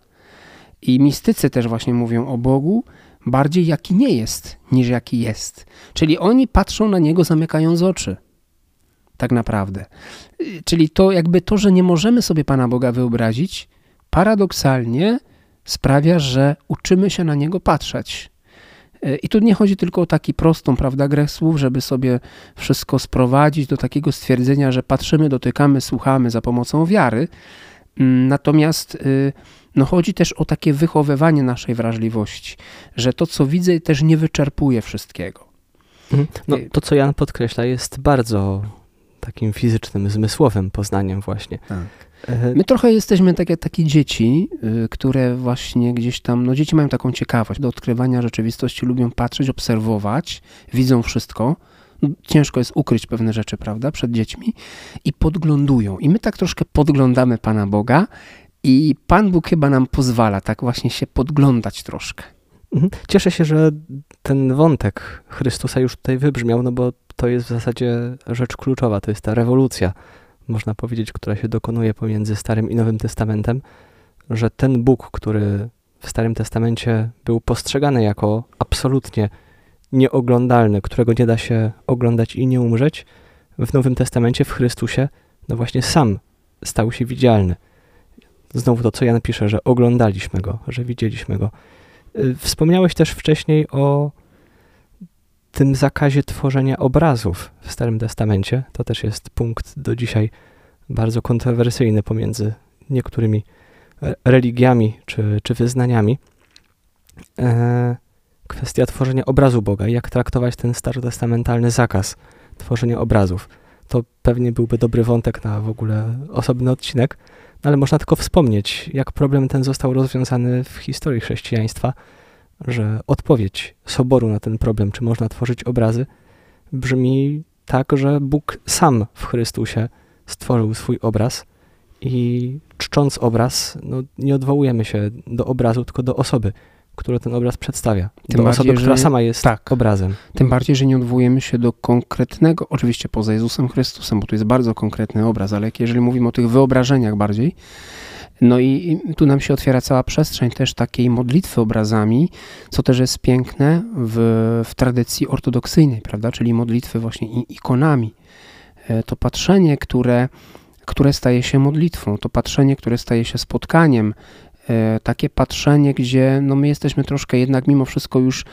Speaker 2: I mistycy też właśnie mówią o Bogu bardziej jaki nie jest, niż jaki jest. Czyli oni patrzą na Niego zamykając oczy. Tak naprawdę. Czyli to jakby to, że nie możemy sobie Pana Boga wyobrazić, paradoksalnie sprawia, że uczymy się na Niego patrzeć. E, I tu nie chodzi tylko o taki prostą, prawda, grę słów, żeby sobie wszystko sprowadzić do takiego stwierdzenia, że patrzymy, dotykamy, słuchamy za pomocą wiary. Mm, natomiast y, no, chodzi też o takie wychowywanie naszej wrażliwości, że to, co widzę, też nie wyczerpuje wszystkiego.
Speaker 1: Mhm. No, to, co Jan podkreśla, jest bardzo takim fizycznym, zmysłowym poznaniem właśnie. Tak.
Speaker 2: My trochę jesteśmy tak jak takie dzieci, y, które właśnie gdzieś tam, no dzieci mają taką ciekawość do odkrywania rzeczywistości, lubią patrzeć, obserwować, widzą wszystko. No, ciężko jest ukryć pewne rzeczy, prawda, przed dziećmi i podglądują. I my tak troszkę podglądamy Pana Boga i Pan Bóg chyba nam pozwala tak właśnie się podglądać troszkę.
Speaker 1: Mhm. Cieszę się, że ten wątek Chrystusa już tutaj wybrzmiał, no bo to jest w zasadzie rzecz kluczowa, to jest ta rewolucja można powiedzieć, która się dokonuje pomiędzy Starym i Nowym Testamentem, że ten Bóg, który w Starym Testamencie był postrzegany jako absolutnie nieoglądalny, którego nie da się oglądać i nie umrzeć, w Nowym Testamencie, w Chrystusie, no właśnie sam stał się widzialny. Znowu to, co Jan pisze, że oglądaliśmy go, że widzieliśmy go. Y, wspomniałeś też wcześniej o tym zakazie tworzenia obrazów w Starym Testamencie. To też jest punkt do dzisiaj bardzo kontrowersyjny pomiędzy niektórymi religiami czy, czy wyznaniami. E, kwestia tworzenia obrazu Boga, jak traktować ten starotestamentalny zakaz tworzenia obrazów. To pewnie byłby dobry wątek na w ogóle osobny odcinek, no ale można tylko wspomnieć, jak problem ten został rozwiązany w historii chrześcijaństwa że odpowiedź Soboru na ten problem, czy można tworzyć obrazy, brzmi tak, że Bóg sam w Chrystusie stworzył swój obraz i czcząc obraz, no, nie odwołujemy się do obrazu, tylko do osoby, która ten obraz przedstawia. Tym do bardziej, osoby, która sama jest tak, obrazem.
Speaker 2: Tym bardziej, że nie odwołujemy się do konkretnego, oczywiście poza Jezusem Chrystusem, bo to jest bardzo konkretny obraz, ale jeżeli mówimy o tych wyobrażeniach bardziej, no i tu nam się otwiera cała przestrzeń też takiej modlitwy obrazami, co też jest piękne w, w tradycji ortodoksyjnej, prawda? Czyli modlitwy właśnie ikonami. E, to patrzenie, które, które staje się modlitwą, to patrzenie, które staje się spotkaniem, e, takie patrzenie, gdzie no my jesteśmy troszkę jednak mimo wszystko już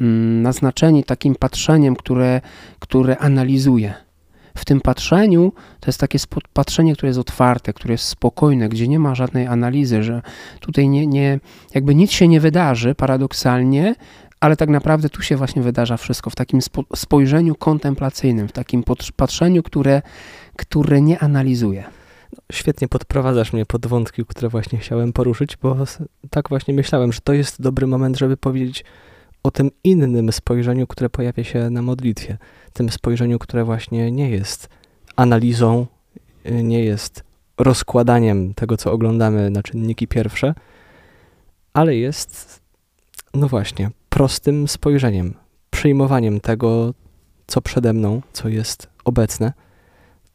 Speaker 2: mm, naznaczeni takim patrzeniem, które, które analizuje w tym patrzeniu to jest takie patrzenie, które jest otwarte, które jest spokojne, gdzie nie ma żadnej analizy, że tutaj nie, nie, jakby nic się nie wydarzy paradoksalnie, ale tak naprawdę tu się właśnie wydarza wszystko w takim spojrzeniu kontemplacyjnym, w takim patrzeniu, które, które nie analizuje.
Speaker 1: Świetnie podprowadzasz mnie pod wątki, które właśnie chciałem poruszyć, bo tak właśnie myślałem, że to jest dobry moment, żeby powiedzieć o tym innym spojrzeniu, które pojawia się na modlitwie. Tym spojrzeniu, które właśnie nie jest analizą, nie jest rozkładaniem tego, co oglądamy na czynniki pierwsze, ale jest, no właśnie, prostym spojrzeniem, przyjmowaniem tego, co przede mną, co jest obecne,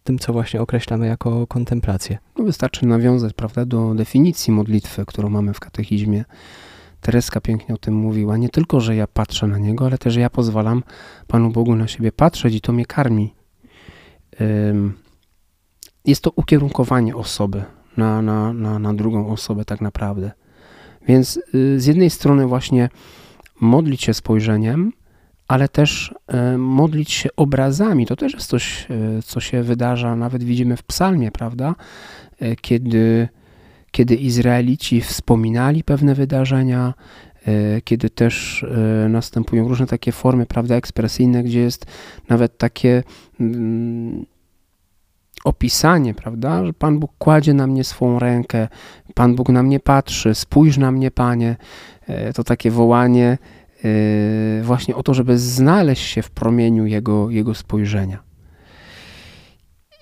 Speaker 1: tym, co właśnie określamy jako kontemplację.
Speaker 2: No wystarczy nawiązać, prawda, do definicji modlitwy, którą mamy w katechizmie. Tereska pięknie o tym mówiła. Nie tylko, że ja patrzę na Niego, ale też ja pozwalam Panu Bogu na siebie patrzeć i to mnie karmi. Jest to ukierunkowanie osoby na, na, na, na drugą osobę tak naprawdę. Więc y, z jednej strony właśnie modlić się spojrzeniem, ale też e, modlić się obrazami. To też jest coś, e, co się wydarza, nawet widzimy w psalmie, prawda? Kiedy, kiedy Izraelici wspominali pewne wydarzenia, kiedy też następują różne takie formy, prawda, ekspresyjne, gdzie jest nawet takie mm, opisanie, prawda, że Pan Bóg kładzie na mnie swą rękę, Pan Bóg na mnie patrzy, spójrz na mnie, Panie. To takie wołanie właśnie o to, żeby znaleźć się w promieniu jego, jego spojrzenia.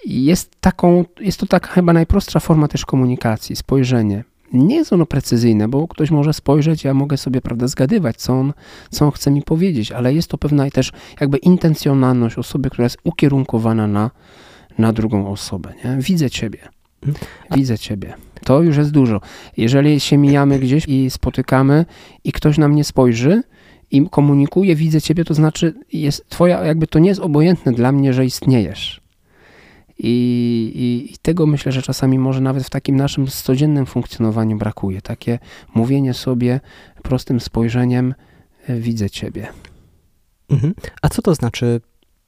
Speaker 2: Jest, taką, jest to taka chyba najprostsza forma też komunikacji, spojrzenie. Nie jest ono precyzyjne, bo ktoś może spojrzeć, ja mogę sobie prawda, zgadywać, co on, co on chce mi powiedzieć, ale jest to pewna też jakby intencjonalność osoby, która jest ukierunkowana na, na drugą osobę. Nie? Widzę Ciebie. Mhm. Widzę Ciebie. To już jest dużo. Jeżeli się mijamy gdzieś i spotykamy i ktoś na mnie spojrzy, i komunikuję, widzę ciebie, to znaczy jest twoja, jakby to nie jest obojętne dla mnie, że istniejesz. I, i, I, tego myślę, że czasami może nawet w takim naszym codziennym funkcjonowaniu brakuje. Takie mówienie sobie prostym spojrzeniem, e, widzę Ciebie.
Speaker 1: Mhm. A co to znaczy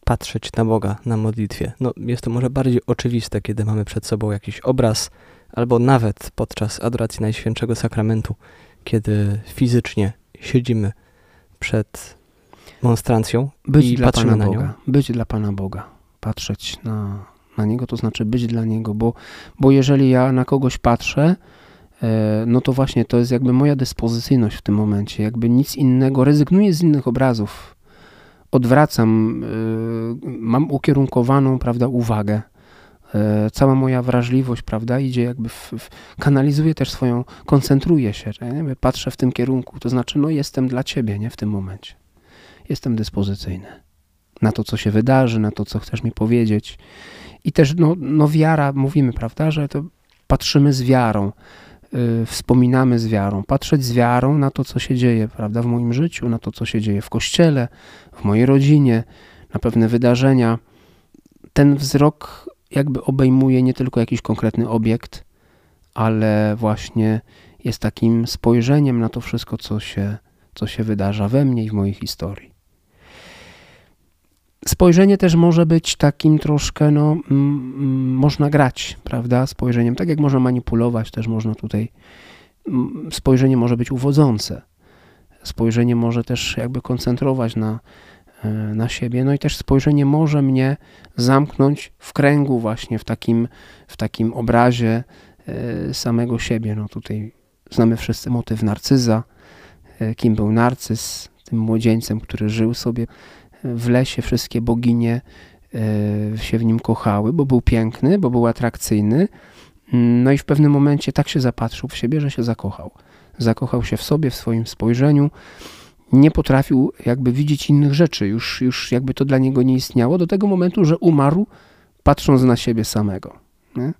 Speaker 1: patrzeć na Boga na modlitwie? No, jest to może bardziej oczywiste, kiedy mamy przed sobą jakiś obraz, albo nawet podczas adoracji Najświętszego Sakramentu, kiedy fizycznie siedzimy przed monstrancją
Speaker 2: być
Speaker 1: i
Speaker 2: dla
Speaker 1: patrzymy
Speaker 2: Pana
Speaker 1: na
Speaker 2: Boga.
Speaker 1: nią.
Speaker 2: Być dla Pana Boga. Patrzeć na, na Niego to znaczy być dla Niego, bo, bo jeżeli ja na kogoś patrzę, e, no to właśnie to jest jakby moja dyspozycyjność w tym momencie. Jakby nic innego, rezygnuję z innych obrazów. Odwracam, e, mam ukierunkowaną, prawda, uwagę. E, cała moja wrażliwość, prawda, idzie jakby, w, w, też swoją, koncentruję się, nie? patrzę w tym kierunku, to znaczy, no jestem dla Ciebie, nie, w tym momencie. Jestem dyspozycyjny na to, co się wydarzy, na to, co chcesz mi powiedzieć. I też, no, no wiara, mówimy, prawda, że to patrzymy z wiarą, yy, wspominamy z wiarą, patrzeć z wiarą na to, co się dzieje, prawda, w moim życiu, na to, co się dzieje w kościele, w mojej rodzinie, na pewne wydarzenia. Ten wzrok jakby obejmuje nie tylko jakiś konkretny obiekt, ale właśnie jest takim spojrzeniem na to wszystko, co się, co się wydarza we mnie i w mojej historii. Spojrzenie też może być takim troszkę, no, mm, można grać, prawda? Spojrzeniem, tak jak można manipulować, też można tutaj. Mm, spojrzenie może być uwodzące. Spojrzenie może też jakby koncentrować na, E, na siebie. No i też spojrzenie może mnie zamknąć w kręgu właśnie w takim, w takim obrazie e, samego siebie. No tutaj znamy wszyscy motyw narcyza. E, kim był narcyz? Tym młodzieńcem, który żył sobie w lesie. Wszystkie boginie się w nim kochały, bo był piękny, bo był atrakcyjny. No i w pewnym momencie tak się zapatrzył w siebie, że się zakochał. Zakochał się w sobie, w swoim spojrzeniu nie potrafił jakby widzieć innych rzeczy, już, już jakby to dla niego nie istniało, do tego momentu, że umarł, patrząc na siebie samego. Nie?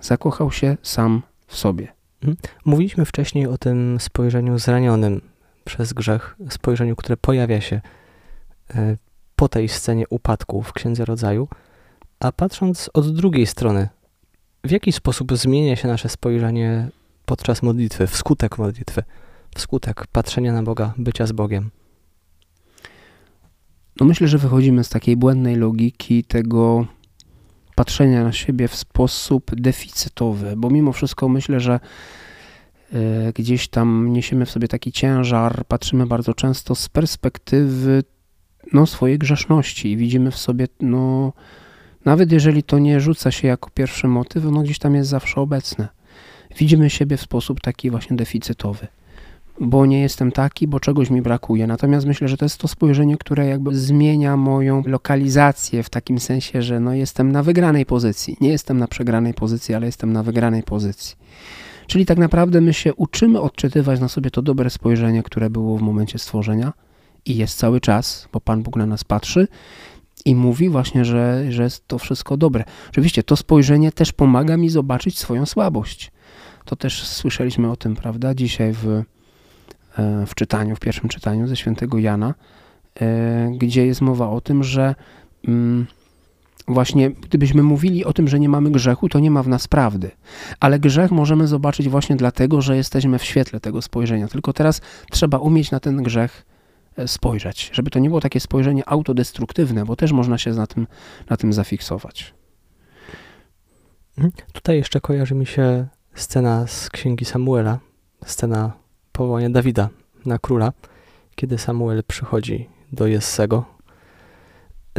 Speaker 2: Zakochał się sam w sobie.
Speaker 1: Mhm. Mówiliśmy wcześniej o tym spojrzeniu zranionym przez grzech, spojrzeniu, które pojawia się e, po tej scenie upadku w Księdze Rodzaju, a patrząc od drugiej strony, w jaki sposób zmienia się nasze spojrzenie podczas modlitwy, wskutek modlitwy? wskutek patrzenia na Boga, bycia z Bogiem?
Speaker 2: No myślę, że wychodzimy z takiej błędnej logiki tego patrzenia na siebie w sposób deficytowy, bo mimo wszystko myślę, że e, gdzieś tam niesiemy w sobie taki ciężar, patrzymy bardzo często z perspektywy no, swojej grzeszności i widzimy w sobie, no, nawet jeżeli to nie rzuca się jako pierwszy motyw, no gdzieś tam jest zawsze obecne. Widzimy siebie w sposób taki właśnie deficytowy bo nie jestem taki, bo czegoś mi brakuje. Natomiast myślę, że to jest to spojrzenie, które jakby zmienia moją lokalizację w takim sensie, że no jestem na wygranej pozycji. Nie jestem na przegranej pozycji, ale jestem na wygranej pozycji. Czyli tak naprawdę my się uczymy odczytywać na sobie to dobre spojrzenie, które było w momencie stworzenia i jest cały czas, bo Pan Bóg na nas patrzy i mówi właśnie, że, że jest to wszystko dobre. Oczywiście to spojrzenie też pomaga mi zobaczyć swoją słabość. To też słyszeliśmy o tym, prawda, dzisiaj w, e, w czytaniu, w pierwszym czytaniu ze świętego Jana, e, gdzie jest mowa o tym, że mm, właśnie gdybyśmy mówili o tym, że nie mamy grzechu, to nie ma w nas prawdy. Ale grzech możemy zobaczyć właśnie dlatego, że jesteśmy w świetle tego spojrzenia. Tylko teraz trzeba umieć na ten grzech spojrzeć, żeby to nie było takie spojrzenie autodestruktywne, bo też można się na tym, na tym zafiksować.
Speaker 1: Mhm. Tutaj jeszcze kojarzy mi się scena z księgi Samuela, scena powołania Dawida na króla, kiedy Samuel przychodzi do Jessego.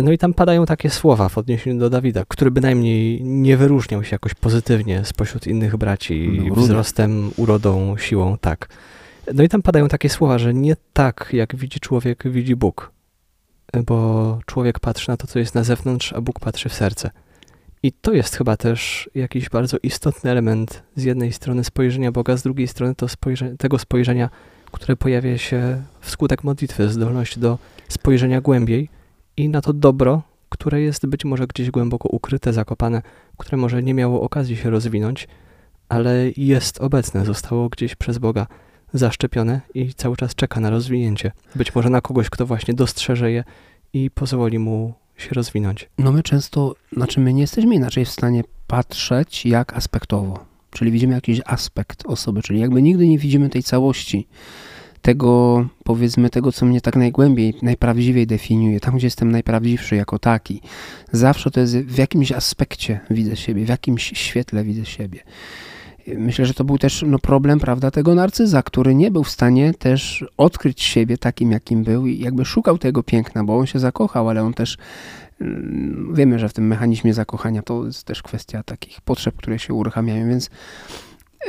Speaker 1: No i tam padają takie słowa w odniesieniu do Dawida, który bynajmniej nie wyróżniał się jakoś pozytywnie spośród innych braci no, wzrostem, urodą, siłą, tak. No i tam padają takie słowa, że nie tak jak widzi człowiek, widzi Bóg, bo człowiek patrzy na to, co jest na zewnątrz, a Bóg patrzy w serce. I to jest chyba też jakiś bardzo istotny element. Z jednej strony spojrzenia Boga, z drugiej strony to tego spojrzenia, które pojawia się wskutek modlitwy, zdolność do spojrzenia głębiej i na to dobro, które jest być może gdzieś głęboko ukryte, zakopane, które może nie miało okazji się rozwinąć, ale jest obecne, zostało gdzieś przez Boga zaszczepione i cały czas czeka na rozwinięcie. Być może na kogoś, kto właśnie dostrzeże je i pozwoli mu się rozwinąć.
Speaker 2: No my często, znaczy my nie jesteśmy inaczej w stanie patrzeć jak aspektowo. Czyli widzimy jakiś aspekt osoby, czyli jakby nigdy nie widzimy tej całości, tego powiedzmy tego, co mnie tak najgłębiej, najprawdziwiej definiuje, tam gdzie jestem najprawdziwszy jako taki. Zawsze to jest w jakimś aspekcie widzę siebie, w jakimś świetle widzę siebie. Myślę, że to był też no, problem, prawda, tego narcyza, który nie był w stanie też odkryć siebie takim, jakim był i jakby szukał tego piękna, bo on się zakochał, ale on też mm, wiemy, że w tym mechanizmie zakochania to jest też kwestia takich potrzeb, które się uruchamiają, więc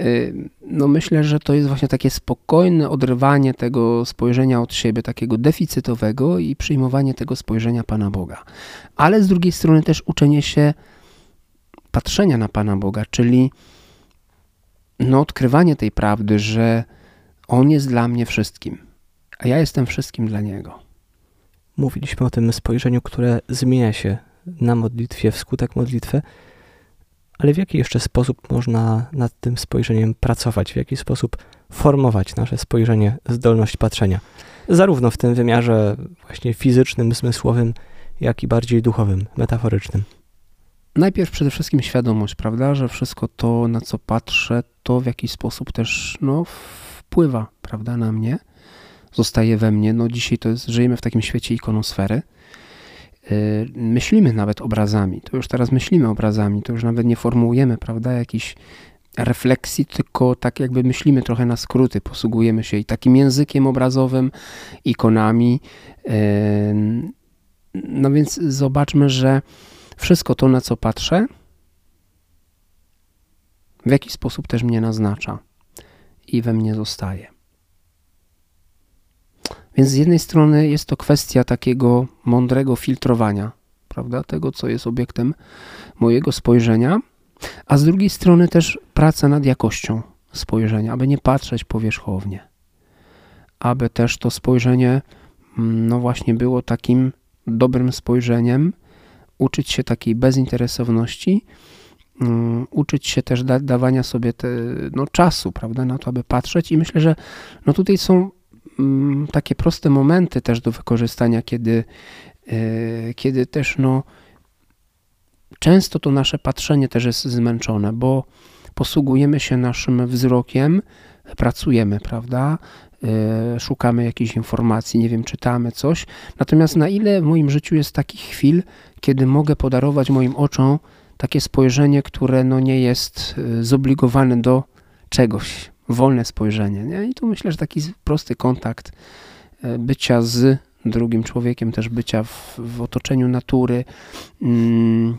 Speaker 2: y, no myślę, że to jest właśnie takie spokojne odrywanie tego spojrzenia od siebie, takiego deficytowego i przyjmowanie tego spojrzenia Pana Boga. Ale z drugiej strony też uczenie się patrzenia na Pana Boga, czyli no, odkrywanie tej prawdy, że On jest dla mnie wszystkim, a ja jestem wszystkim dla Niego.
Speaker 1: Mówiliśmy o tym spojrzeniu, które zmienia się na modlitwie, wskutek modlitwy, ale w jaki jeszcze sposób można nad tym spojrzeniem pracować? W jaki sposób formować nasze spojrzenie, zdolność patrzenia? Zarówno w tym wymiarze właśnie fizycznym, zmysłowym, jak i bardziej duchowym, metaforycznym
Speaker 2: najpierw przede wszystkim świadomość, prawda, że wszystko to, na co patrzę, to w jakiś sposób też no, wpływa, prawda, na mnie, zostaje we mnie. No dzisiaj to jest, żyjemy w takim świecie ikonosfery. Yy, myślimy nawet obrazami, to już teraz myślimy obrazami, to już nawet nie formułujemy, prawda, jakichś refleksji, tylko tak jakby myślimy trochę na skróty, posługujemy się i takim językiem obrazowym, ikonami. Yy, no więc zobaczmy, że wszystko to, na co patrzę, w jakiś sposób też mnie naznacza i we mnie zostaje. Więc z jednej strony jest to kwestia takiego mądrego filtrowania, prawda, tego, co jest obiektem mojego spojrzenia, a z drugiej strony też praca nad jakością spojrzenia, aby nie patrzeć powierzchownie, aby też to spojrzenie, mm, no właśnie, było takim dobrym spojrzeniem, uczyć się takiej bezinteresowności, um, uczyć się też da, dawania sobie te, no, czasu, prawda, na to, aby patrzeć i myślę, że no tutaj są um, takie proste momenty też do wykorzystania, kiedy, e, kiedy też no często to nasze patrzenie też jest zmęczone, bo posługujemy się naszym wzrokiem, pracujemy, prawda? E, szukamy jakiejś informacji, nie wiem, czytamy coś. Natomiast na ile w moim życiu jest takich chwil, kiedy mogę podarować moim oczom takie spojrzenie, które no nie jest e, zobligowane do czegoś, wolne spojrzenie. Nie? I tu myślę, że taki prosty kontakt e, bycia z drugim człowiekiem, też bycia w, w otoczeniu natury, mm,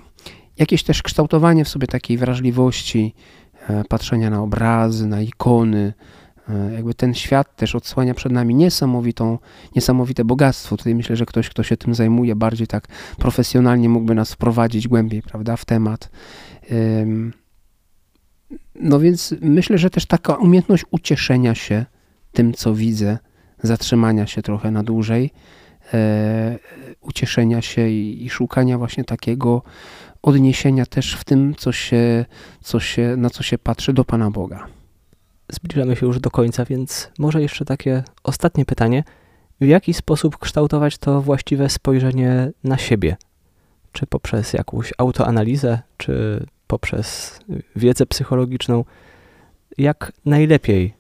Speaker 2: jakieś też kształtowanie w sobie takiej wrażliwości, patrzenia na obrazy, na ikony, jakby ten świat też odsłania przed nami niesamowitą, niesamowite bogactwo. Tutaj myślę, że ktoś, kto się tym zajmuje bardziej tak profesjonalnie, mógłby nas wprowadzić głębiej, prawda, w temat. No więc myślę, że też taka umiejętność ucieszenia się tym, co widzę, zatrzymania się trochę na dłużej, e, ucieszenia się i, i, szukania właśnie takiego odniesienia też w tym, co się, co się, na co się patrzy do Pana Boga.
Speaker 1: Zbliżamy się już do końca, więc może jeszcze takie ostatnie pytanie. W jaki sposób kształtować to właściwe spojrzenie na siebie? Czy poprzez jakąś autoanalizę, czy poprzez wiedzę psychologiczną? Jak najlepiej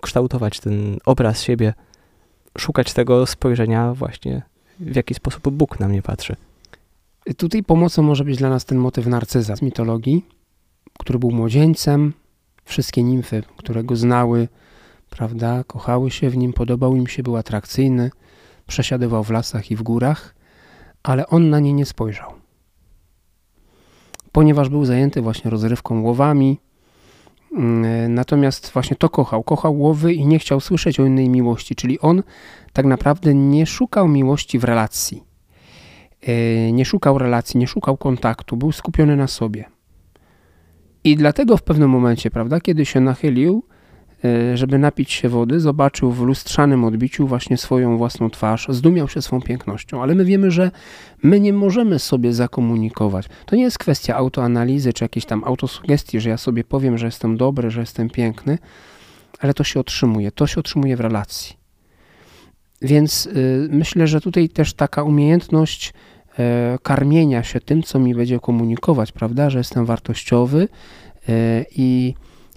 Speaker 1: kształtować ten obraz siebie, szukać tego spojrzenia właśnie, w jaki sposób Bóg na mnie patrzy?
Speaker 2: Tutaj pomocą może być dla nas ten motyw narcyza z mitologii, który był młodzieńcem, Wszystkie nimfy, które go znały, prawda, kochały się w nim, podobał im się, był atrakcyjny, przesiadywał w lasach i w górach, ale on na nie nie spojrzał. Ponieważ był zajęty właśnie rozrywką łowami, mm, natomiast właśnie to kochał. Kochał łowy i nie chciał słyszeć o innej miłości, czyli on tak naprawdę nie szukał miłości w relacji. E, nie szukał relacji, nie szukał kontaktu, był skupiony na sobie. I dlatego w pewnym momencie, prawda, kiedy się nachylił, e, żeby napić się wody, zobaczył w lustrzanym odbiciu właśnie swoją własną twarz, zdumiał się swą pięknością. Ale my wiemy, że my nie możemy sobie zakomunikować. To nie jest kwestia autoanalizy czy jakiejś tam autosugestii, że ja sobie powiem, że jestem dobry, że jestem piękny, ale to się otrzymuje. To się otrzymuje w relacji. Więc y, myślę, że tutaj też taka umiejętność karmienia się tym, co mi będzie komunikować, prawda, że jestem wartościowy e, i,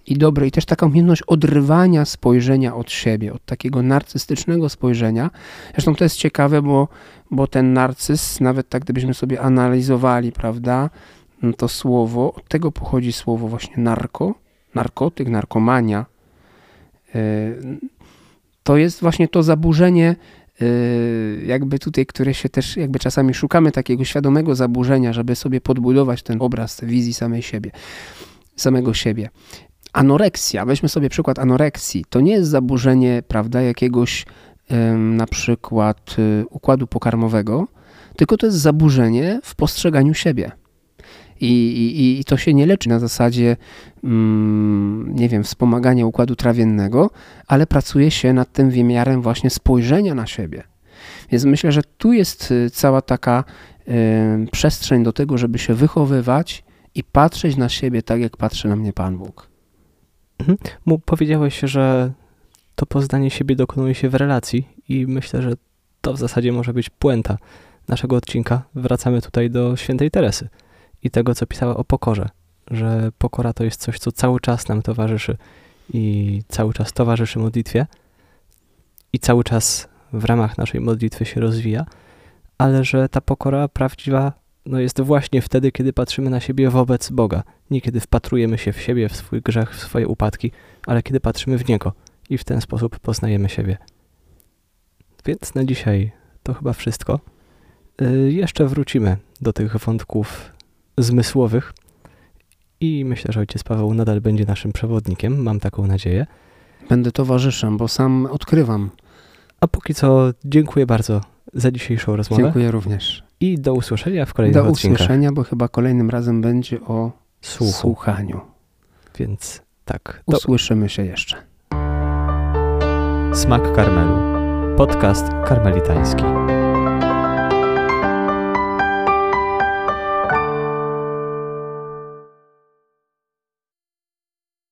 Speaker 2: i dobry. I też taka umiejętność odrywania spojrzenia od siebie, od takiego narcystycznego spojrzenia. Zresztą to jest ciekawe, bo, bo ten narcyz, nawet tak gdybyśmy sobie analizowali, prawda, to słowo, od tego pochodzi słowo właśnie narko, narkotyk, narkomania. E, to jest właśnie to zaburzenie jakby tutaj, które się też, jakby czasami szukamy takiego świadomego zaburzenia, żeby sobie podbudować ten obraz wizji samej siebie, samego siebie. Anoreksja, weźmy sobie przykład anoreksji, to nie jest zaburzenie, prawda, jakiegoś na przykład y, układu pokarmowego, tylko to jest zaburzenie w postrzeganiu siebie. I, i, I, to się nie leczy na zasadzie, mm, nie wiem, wspomagania układu trawiennego, ale pracuje się nad tym wymiarem właśnie spojrzenia na siebie. Więc myślę, że tu jest y, cała taka y, przestrzeń do tego, żeby się wychowywać i patrzeć na siebie tak, jak patrzy na mnie Pan Bóg.
Speaker 1: Mhm. Powiedziałeś, że to poznanie siebie dokonuje się w relacji i myślę, że to w zasadzie może być puenta naszego odcinka. Wracamy tutaj do świętej Teresy i tego, co pisała o pokorze, że pokora to jest coś, co cały czas nam towarzyszy i cały czas towarzyszy modlitwie i cały czas w ramach naszej modlitwy się rozwija, ale że ta pokora prawdziwa no jest właśnie wtedy, kiedy patrzymy na siebie wobec Boga. Nie kiedy wpatrujemy się w siebie, w swój grzech, w swoje upadki, ale kiedy patrzymy w Niego i w ten sposób poznajemy siebie. Więc na dzisiaj to chyba wszystko. Yy, jeszcze wrócimy do tych wątków zmysłowych. I myślę, że ojciec Paweł nadal będzie naszym przewodnikiem, mam taką nadzieję.
Speaker 2: Będę towarzyszem, bo sam odkrywam.
Speaker 1: A póki co dziękuję bardzo za dzisiejszą rozmowę.
Speaker 2: Dziękuję również.
Speaker 1: I do usłyszenia w kolejnym
Speaker 2: Do usłyszenia, bo chyba kolejnym razem będzie o Słuchu. słuchaniu.
Speaker 1: Więc tak.
Speaker 2: To... Usłyszymy się jeszcze.
Speaker 1: Smak Karmelu. Podcast karmelitański.